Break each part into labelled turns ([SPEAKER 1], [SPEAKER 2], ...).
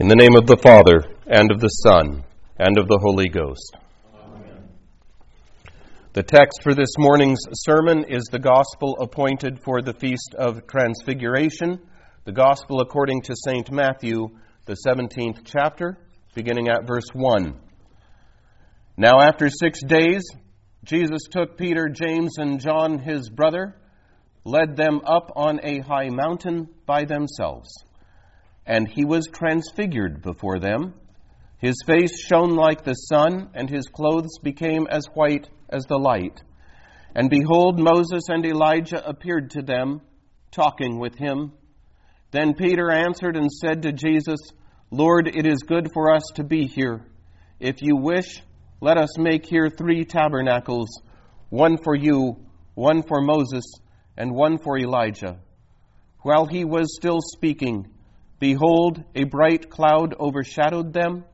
[SPEAKER 1] In the name of the Father, and of the Son, and of the Holy Ghost. Amen. The text for this morning's sermon is the Gospel appointed for the Feast of Transfiguration, the Gospel according to St. Matthew, the 17th chapter, beginning at verse 1. Now, after six days, Jesus took Peter, James, and John, his brother, led them up on a high mountain by themselves and he was transfigured before them. His face shone like the sun, and his clothes became as white as the light. And behold, Moses and Elijah appeared to them, talking with him. Then Peter answered and said to Jesus, Lord, it is good for us to be here. If you wish, let us make here three tabernacles one for you, one for Moses, and one for Elijah. While he was still speaking, Behold, a bright cloud overshadowed them,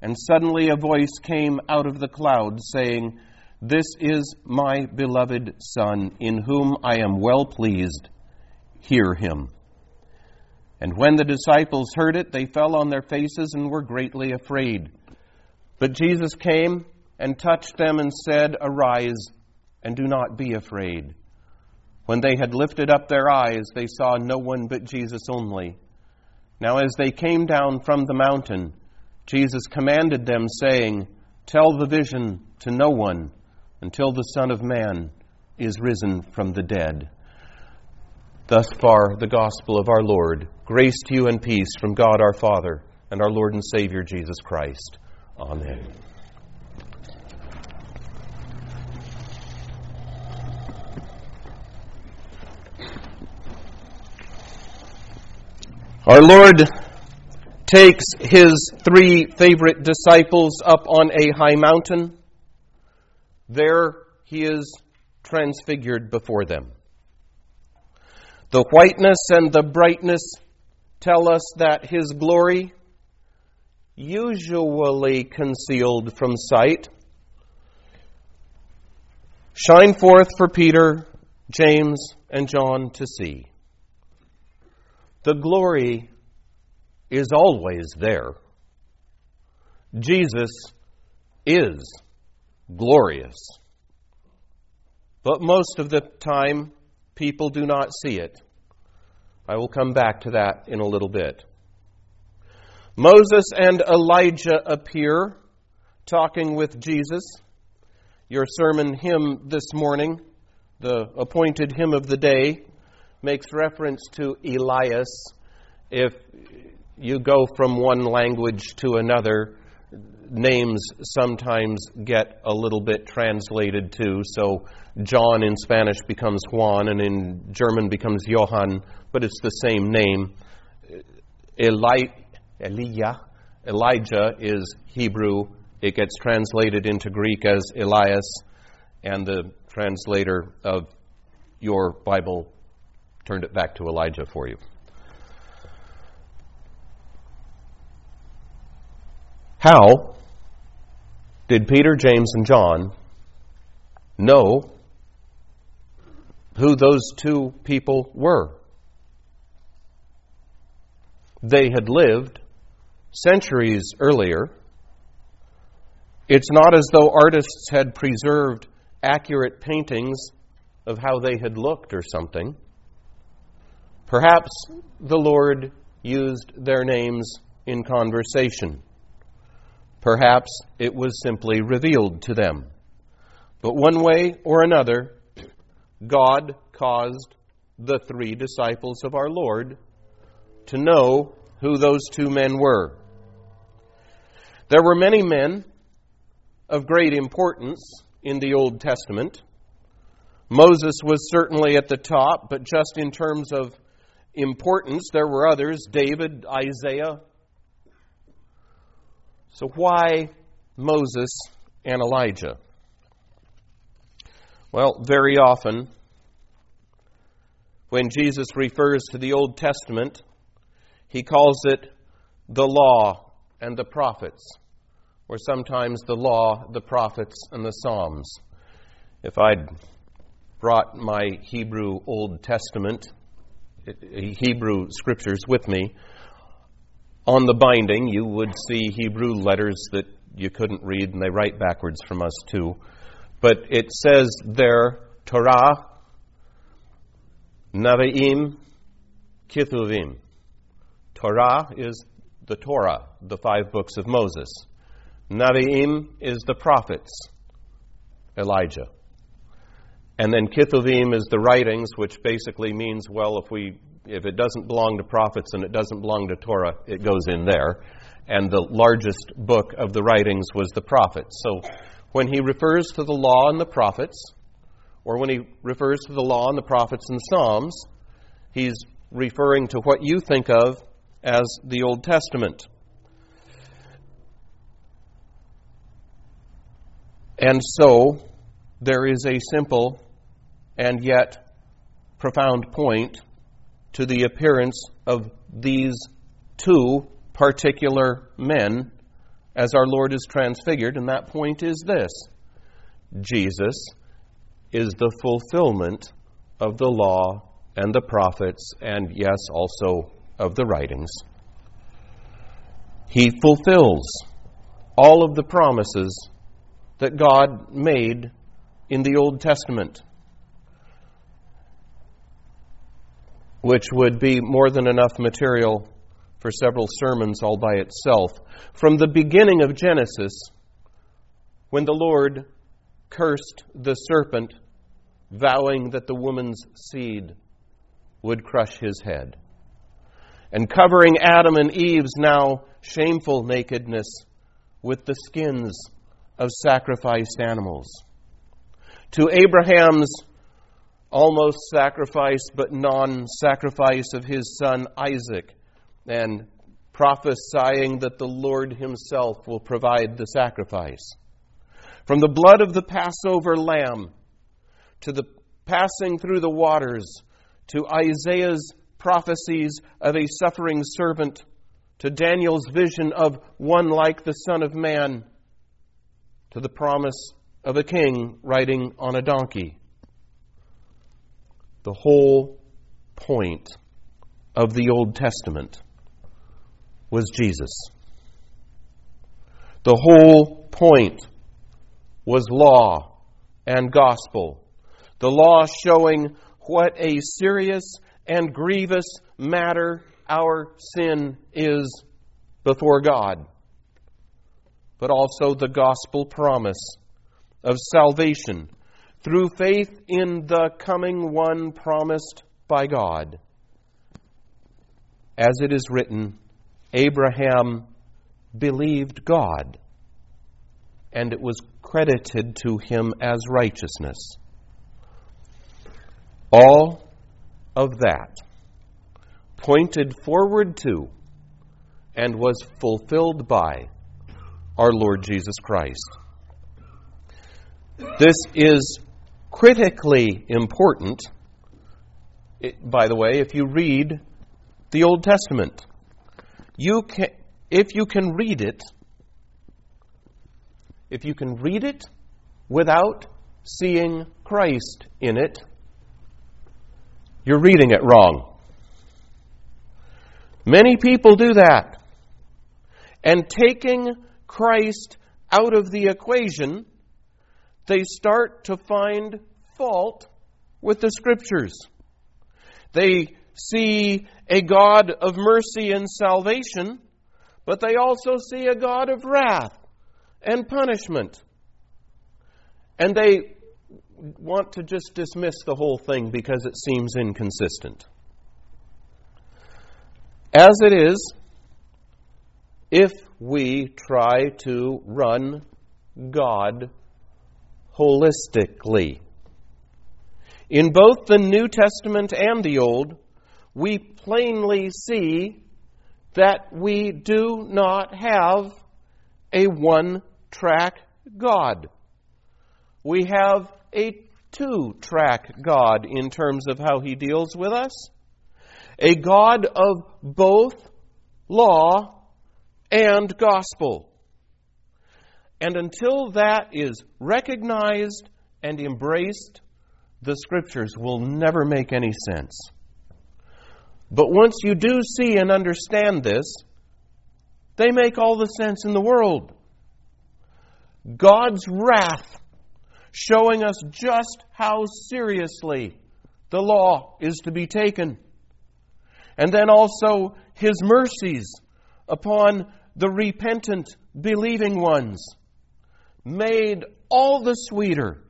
[SPEAKER 1] and suddenly a voice came out of the cloud, saying, This is my beloved Son, in whom I am well pleased. Hear him. And when the disciples heard it, they fell on their faces and were greatly afraid. But Jesus came and touched them and said, Arise, and do not be afraid. When they had lifted up their eyes, they saw no one but Jesus only. Now, as they came down from the mountain, Jesus commanded them, saying, Tell the vision to no one until the Son of Man is risen from the dead. Thus far, the gospel of our Lord. Grace to you and peace from God our Father and our Lord and Savior Jesus Christ. Amen. Our Lord takes his three favorite disciples up on a high mountain. There he is transfigured before them. The whiteness and the brightness tell us that his glory, usually concealed from sight, shine forth for Peter, James, and John to see. The glory is always there. Jesus is glorious. But most of the time, people do not see it. I will come back to that in a little bit. Moses and Elijah appear talking with Jesus. Your sermon hymn this morning, the appointed hymn of the day, makes reference to Elias. If you go from one language to another, names sometimes get a little bit translated too. So John in Spanish becomes Juan, and in German becomes Johann, but it's the same name. Eli- Elijah, Elijah is Hebrew. It gets translated into Greek as Elias, and the translator of your Bible turned it back to Elijah for you. How did Peter, James, and John know who those two people were? They had lived centuries earlier. It's not as though artists had preserved accurate paintings of how they had looked or something. Perhaps the Lord used their names in conversation. Perhaps it was simply revealed to them. But one way or another, God caused the three disciples of our Lord to know who those two men were. There were many men of great importance in the Old Testament. Moses was certainly at the top, but just in terms of importance. There were others David, Isaiah. So, why Moses and Elijah? Well, very often, when Jesus refers to the Old Testament, he calls it the law and the prophets, or sometimes the law, the prophets, and the Psalms. If I'd brought my Hebrew Old Testament, Hebrew scriptures with me, on the binding, you would see Hebrew letters that you couldn't read, and they write backwards from us too. But it says there, Torah, Nevi'im, Ketuvim. Torah is the Torah, the five books of Moses. Nevi'im is the prophets, Elijah. And then Ketuvim is the writings, which basically means, well, if we if it doesn't belong to prophets and it doesn't belong to Torah, it goes in there. And the largest book of the writings was the prophets. So when he refers to the law and the prophets, or when he refers to the law and the prophets and Psalms, he's referring to what you think of as the Old Testament. And so, there is a simple and yet profound point to the appearance of these two particular men as our Lord is transfigured, and that point is this Jesus is the fulfillment of the law and the prophets, and yes, also of the writings. He fulfills all of the promises that God made in the Old Testament, which would be more than enough material for several sermons all by itself. From the beginning of Genesis, when the Lord cursed the serpent, vowing that the woman's seed would crush his head, and covering Adam and Eve's now shameful nakedness with the skins of sacrificed animals. To Abraham's almost sacrifice but non sacrifice of his son Isaac, and prophesying that the Lord Himself will provide the sacrifice. From the blood of the Passover lamb to the passing through the waters to Isaiah's prophecies of a suffering servant to Daniel's vision of one like the Son of Man to the promise of a king riding on a donkey. The whole point of the Old Testament was Jesus. The whole point was law and gospel. The law showing what a serious and grievous matter our sin is before God, but also the gospel promise of salvation through faith in the coming one promised by God. As it is written, Abraham believed God, and it was credited to him as righteousness. All of that pointed forward to and was fulfilled by our Lord Jesus Christ. This is critically important, by the way, if you read the Old Testament you can, if you can read it, if you can read it without seeing Christ in it, you're reading it wrong. Many people do that. And taking Christ out of the equation, they start to find fault with the Scriptures. They see a God of mercy and salvation, but they also see a God of wrath and punishment. And they want to just dismiss the whole thing because it seems inconsistent. As it is, if we try to run God holistically, in both the New Testament and the Old, we plainly see that we do not have a one track God. We have a two track God in terms of how he deals with us, a God of both law and gospel. And until that is recognized and embraced, the scriptures will never make any sense. But once you do see and understand this, They make all the sense in the world. God's wrath showing us just how seriously the law is to be taken. And then also his mercies upon the repentant, believing ones, made all the sweeter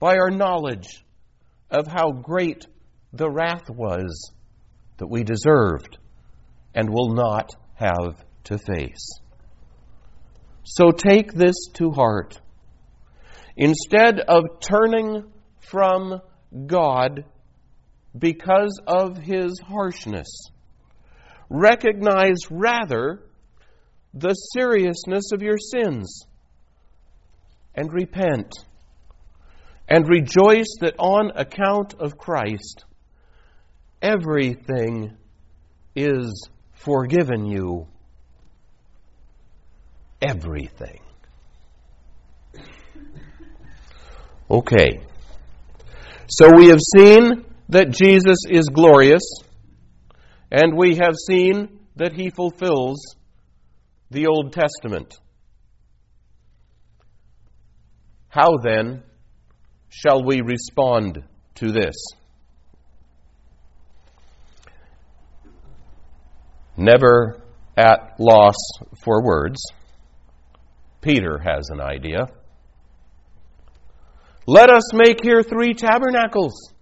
[SPEAKER 1] by our knowledge of how great the wrath was that we deserved and will not have to face. So take this to heart. Instead of turning from God because of his harshness, recognize rather the seriousness of your sins and repent and rejoice that on account of Christ, everything is forgiven you. Everything. Okay. So we have seen that Jesus is glorious, and we have seen that he fulfills the Old Testament. How then shall we respond to this? Never at loss for words, Peter has an idea. Let us make here three tabernacles.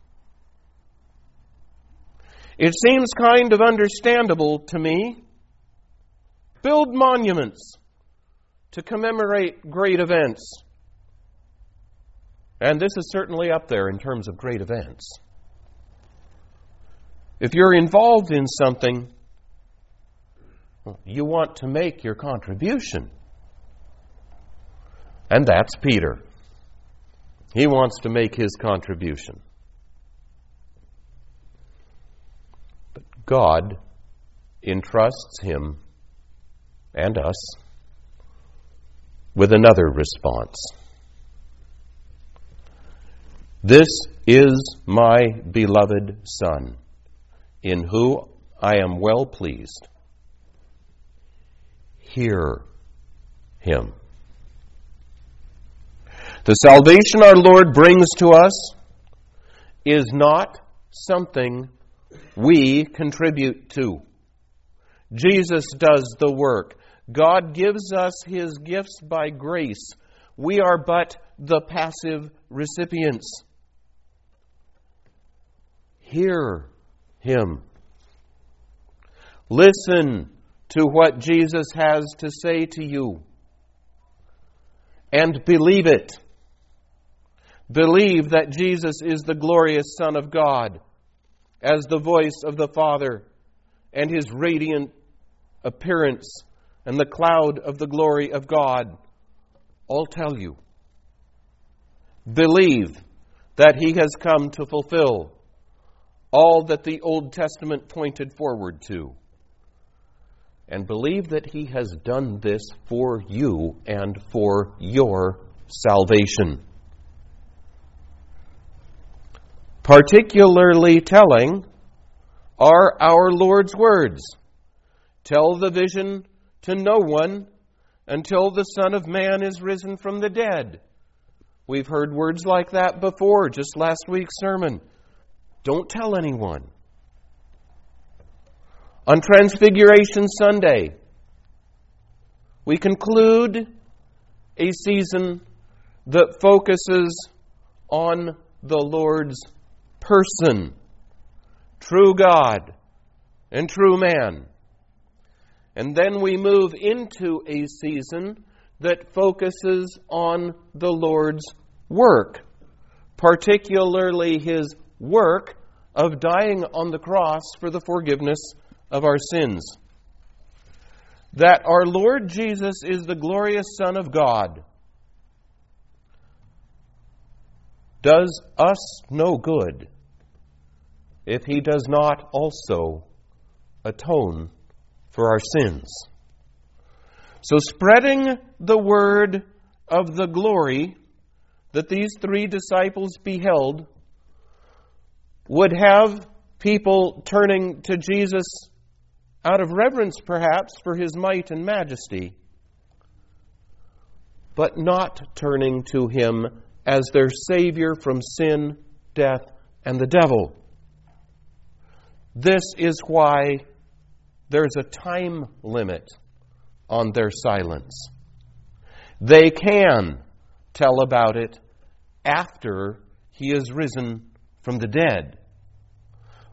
[SPEAKER 1] It seems kind of understandable to me. Build monuments to commemorate great events. And this is certainly up there in terms of great events. If you're involved in something, you want to make your contribution. And that's Peter. He wants to make his contribution. But God entrusts him and us with another response. This is my beloved Son, in whom I am well pleased. Hear him. The salvation our Lord brings to us is not something we contribute to. Jesus does the work. God gives us his gifts by grace. We are but the passive recipients. Hear him. Listen to what Jesus has to say to you and believe it. Believe that Jesus is the glorious Son of God as the voice of the Father and his radiant appearance and the cloud of the glory of God all tell you. Believe that he has come to fulfill all that the Old Testament pointed forward to. And believe that He has done this for you and for your salvation. Particularly telling are our Lord's words Tell the vision to no one until the Son of Man is risen from the dead. We've heard words like that before, just last week's sermon. Don't tell anyone. On Transfiguration Sunday, we conclude a season that focuses on the Lord's person, true God and true man. And then we move into a season that focuses on the Lord's work, particularly his work of dying on the cross for the forgiveness of our sins. That our Lord Jesus is the glorious Son of God does us no good if he does not also atone for our sins. So, spreading the word of the glory that these three disciples beheld would have people turning to Jesus out of reverence perhaps for his might and majesty, but not turning to him as their Savior from sin, death, and the devil. This is why there's a time limit on their silence. They can tell about it after he is risen from the dead.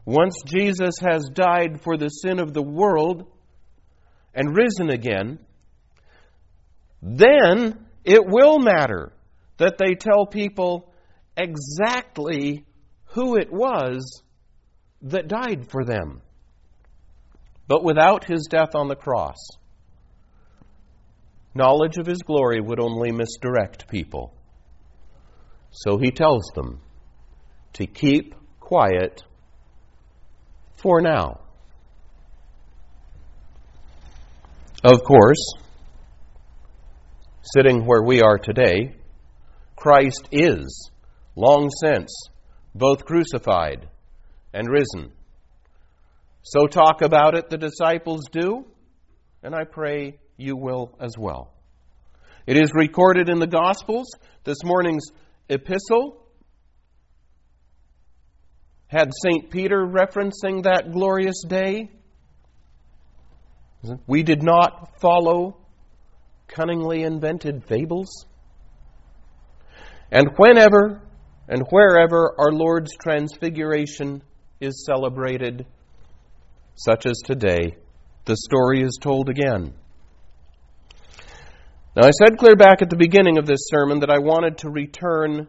[SPEAKER 1] Once Jesus has died for the sin of the world and risen again, then it will matter that they tell people exactly who it was that died for them. But without his death on the cross, knowledge of his glory would only misdirect people. So he tells them to keep quiet for now. Of course, sitting where we are today, Christ is long since both crucified and risen. So talk about it, the disciples do, and I pray you will as well. It is recorded in the Gospels. This morning's epistle had St. Peter referencing that glorious day. We did not follow cunningly invented fables. And whenever and wherever our Lord's transfiguration is celebrated, such as today, the story is told again. Now, I said clear back at the beginning of this sermon that I wanted to return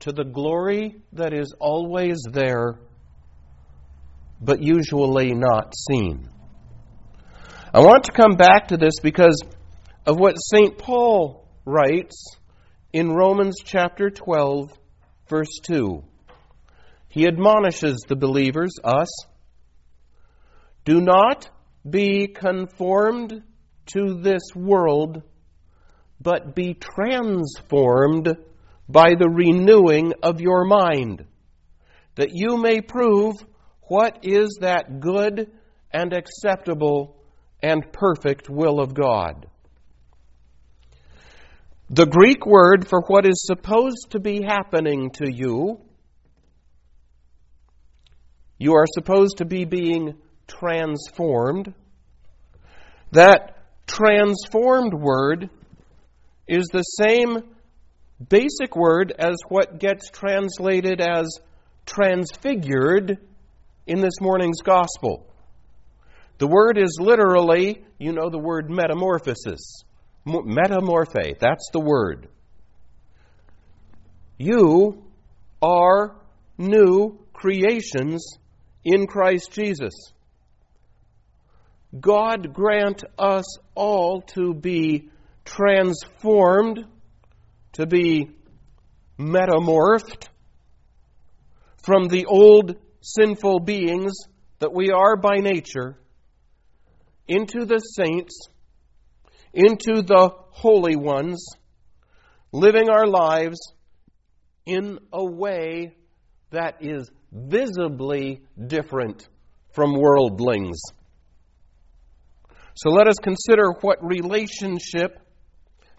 [SPEAKER 1] to the glory that is always there, but usually not seen. I want to come back to this because of what St. Paul writes in Romans chapter 12, verse 2. He admonishes the believers, us, do not be conformed to this world, but be transformed by the renewing of your mind, that you may prove what is that good and acceptable and perfect will of God. The Greek word for what is supposed to be happening to you, you are supposed to be being transformed. That transformed word is the same basic word as what gets translated as transfigured in this morning's gospel. The word is literally, you know, the word metamorphosis. Metamorphe, that's the word. You are new creations in Christ Jesus. God grant us all to be transformed, to be metamorphed from the old sinful beings that we are by nature into the saints, into the holy ones, living our lives in a way that is visibly different from worldlings. So let us consider what relationship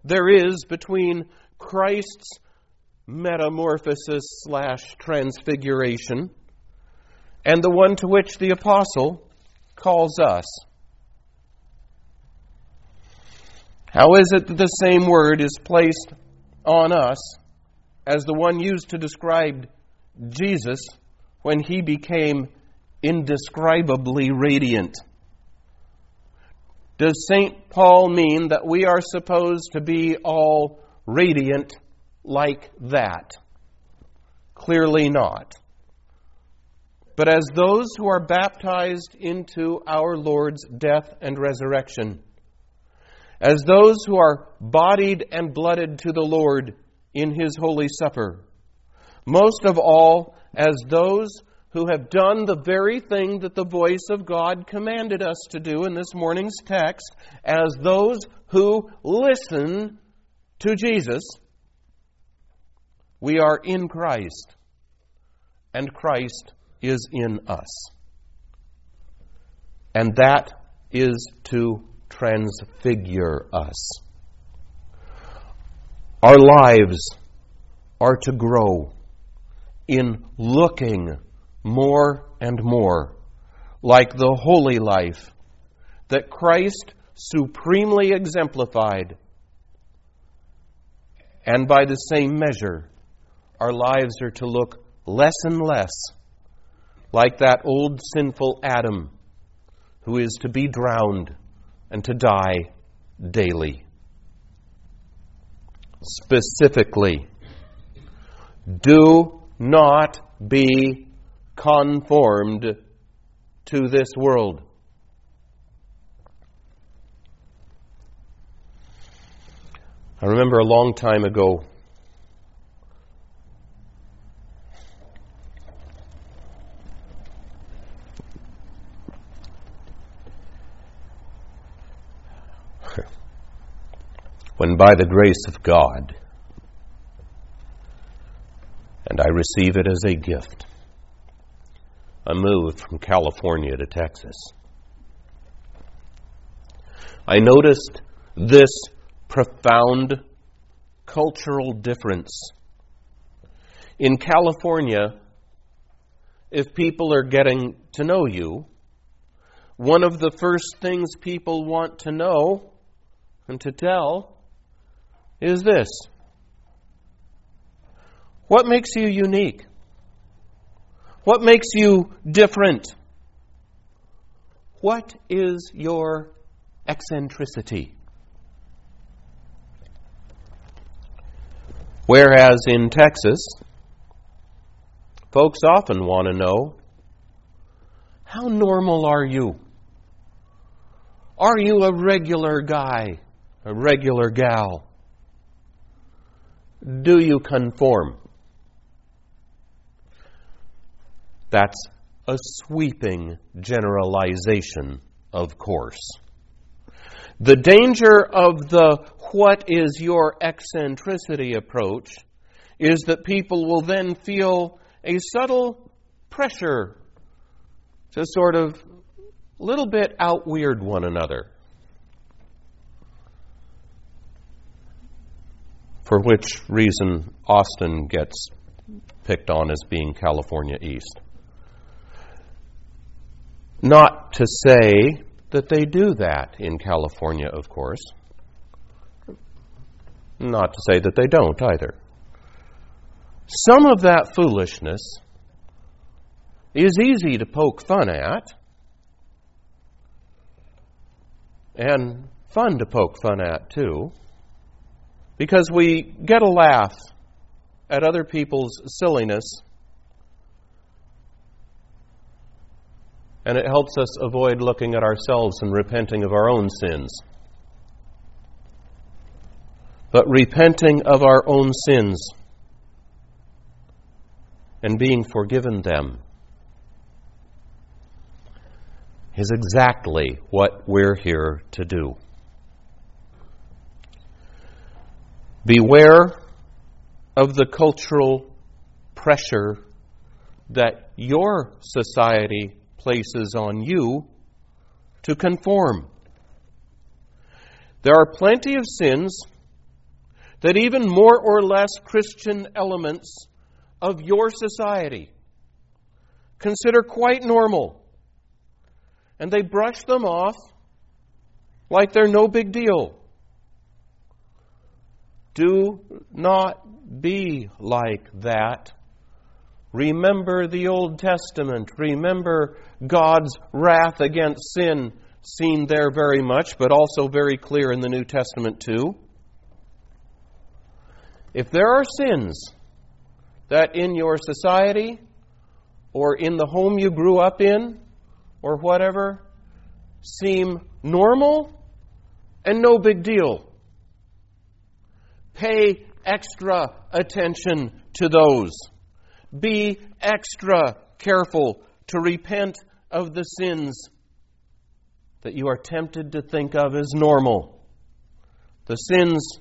[SPEAKER 1] there is between Christ's metamorphosis slash transfiguration and the one to which the apostle calls us. How is it that the same word is placed on us as the one used to describe Jesus when he became indescribably radiant? Does St. Paul mean that we are supposed to be all radiant like that? Clearly not. But as those who are baptized into our Lord's death and resurrection, as those who are bodied and blooded to the Lord in His holy supper, most of all, as those who have done the very thing that the voice of God commanded us to do in this morning's text, as those who listen to Jesus, we are in Christ, and Christ is in us. And that is to transfigure us. Our lives are to grow in looking more and more like the holy life that Christ supremely exemplified. And by the same measure, our lives are to look less and less like that old sinful Adam who is to be drowned and to die daily. Specifically, do not be conformed to this world. I remember a long time ago when by the grace of God, and I receive it as a gift, I moved from California to Texas. I noticed this profound cultural difference. In California, if people are getting to know you, one of the first things people want to know and to tell is this What makes you unique? What makes you different? What is your eccentricity? Whereas in Texas, folks often want to know how normal are you? Are you a regular guy, a regular gal? Do you conform? That's a sweeping generalization, of course. The danger of the what is your eccentricity approach is that people will then feel a subtle pressure to sort of a little bit out weird one another. For which reason Austin gets picked on as being California East. Not to say that they do that in California, of course. Not to say that they don't either. Some of that foolishness is easy to poke fun at and fun to poke fun at too, because we get a laugh at other people's silliness, and it helps us avoid looking at ourselves and repenting of our own sins. But repenting of our own sins and being forgiven them is exactly what we're here to do. Beware of the cultural pressure that your society places on you to conform. There are plenty of sins that even more or less Christian elements of your society consider quite normal and they brush them off like they're no big deal. Do not be like that. Remember the Old Testament. Remember God's wrath against sin, seen there very much, but also very clear in the New Testament too. If there are sins that in your society or in the home you grew up in or whatever seem normal and no big deal. Pay extra attention to those be extra careful to repent of the sins that you are tempted to think of as normal. The sins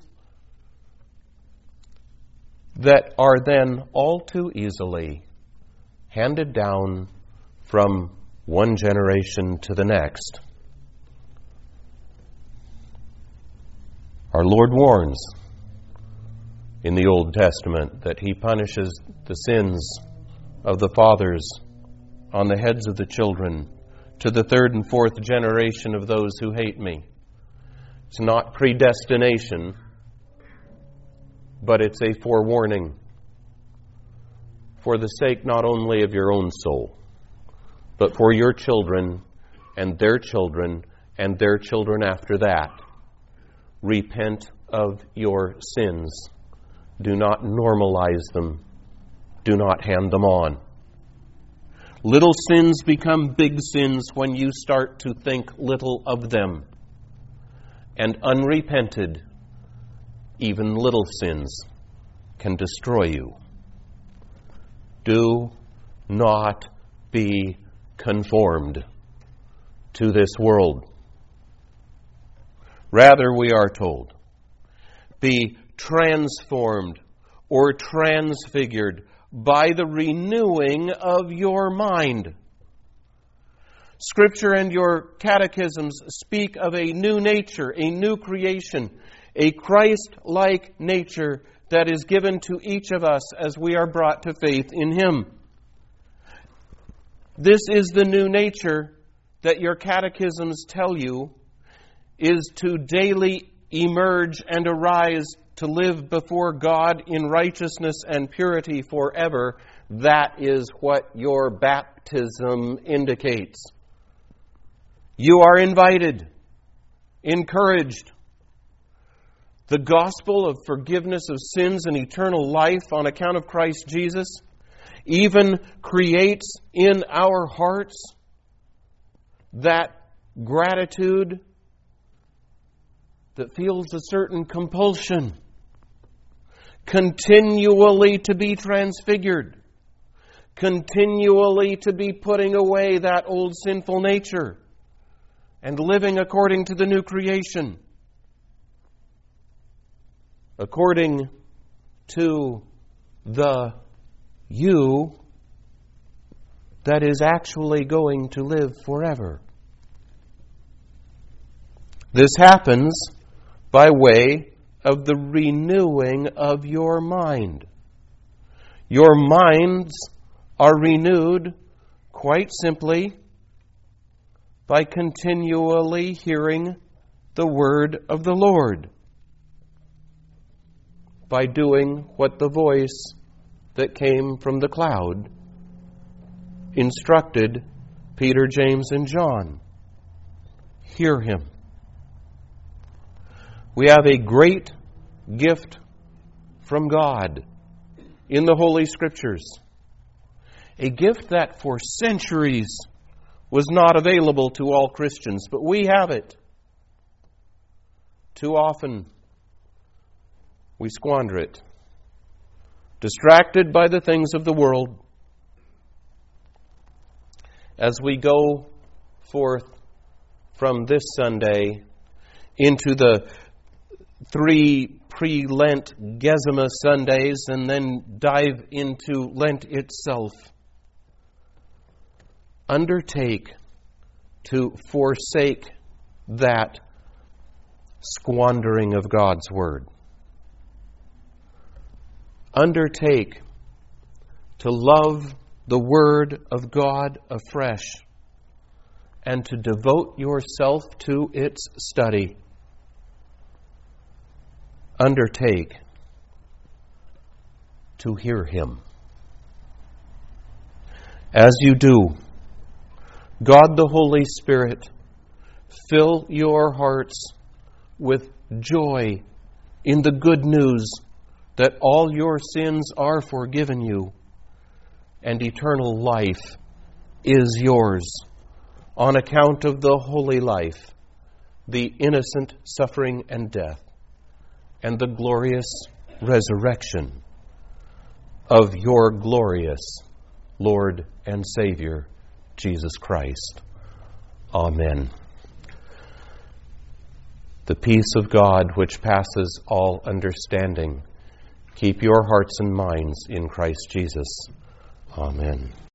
[SPEAKER 1] that are then all too easily handed down from one generation to the next. Our Lord warns in the Old Testament that He punishes the sins of the fathers on the heads of the children to the third and fourth generation of those who hate me. It's not predestination, but it's a forewarning for the sake not only of your own soul, but for your children and their children and their children after that. Repent of your sins. Do not normalize them. Do not hand them on. Little sins become big sins when you start to think little of them. And unrepented, even little sins can destroy you. Do not be conformed to this world. Rather, we are told, be transformed or transfigured by the renewing of your mind. Scripture and your catechisms speak of a new nature, a new creation, a Christ like nature that is given to each of us as we are brought to faith in Him. This is the new nature that your catechisms tell you is to daily emerge and arise to live before God in righteousness and purity forever. That is what your baptism indicates. You are invited, encouraged. The gospel of forgiveness of sins and eternal life on account of Christ Jesus even creates in our hearts that gratitude that feels a certain compulsion continually to be transfigured, continually to be putting away that old sinful nature and living according to the new creation, according to the you that is actually going to live forever. This happens by way of the renewing of your mind. Your minds are renewed quite simply by continually hearing the word of the Lord, by doing what the voice that came from the cloud instructed Peter, James, and John. Hear him. We have a great gift from God in the Holy Scriptures. A gift that for centuries was not available to all Christians, but we have it. Too often we squander it, distracted by the things of the world. As we go forth from this Sunday into the three pre Lent Gesima Sundays and then dive into Lent itself. Undertake to forsake that squandering of God's Word. Undertake to love the Word of God afresh and to devote yourself to its study undertake to hear Him. As you do, God the Holy Spirit, fill your hearts with joy in the good news that all your sins are forgiven you and eternal life is yours on account of the holy life, the innocent suffering and death and the glorious resurrection of your glorious Lord and Savior, Jesus Christ. Amen. The peace of God, which passes all understanding, keep your hearts and minds in Christ Jesus. Amen.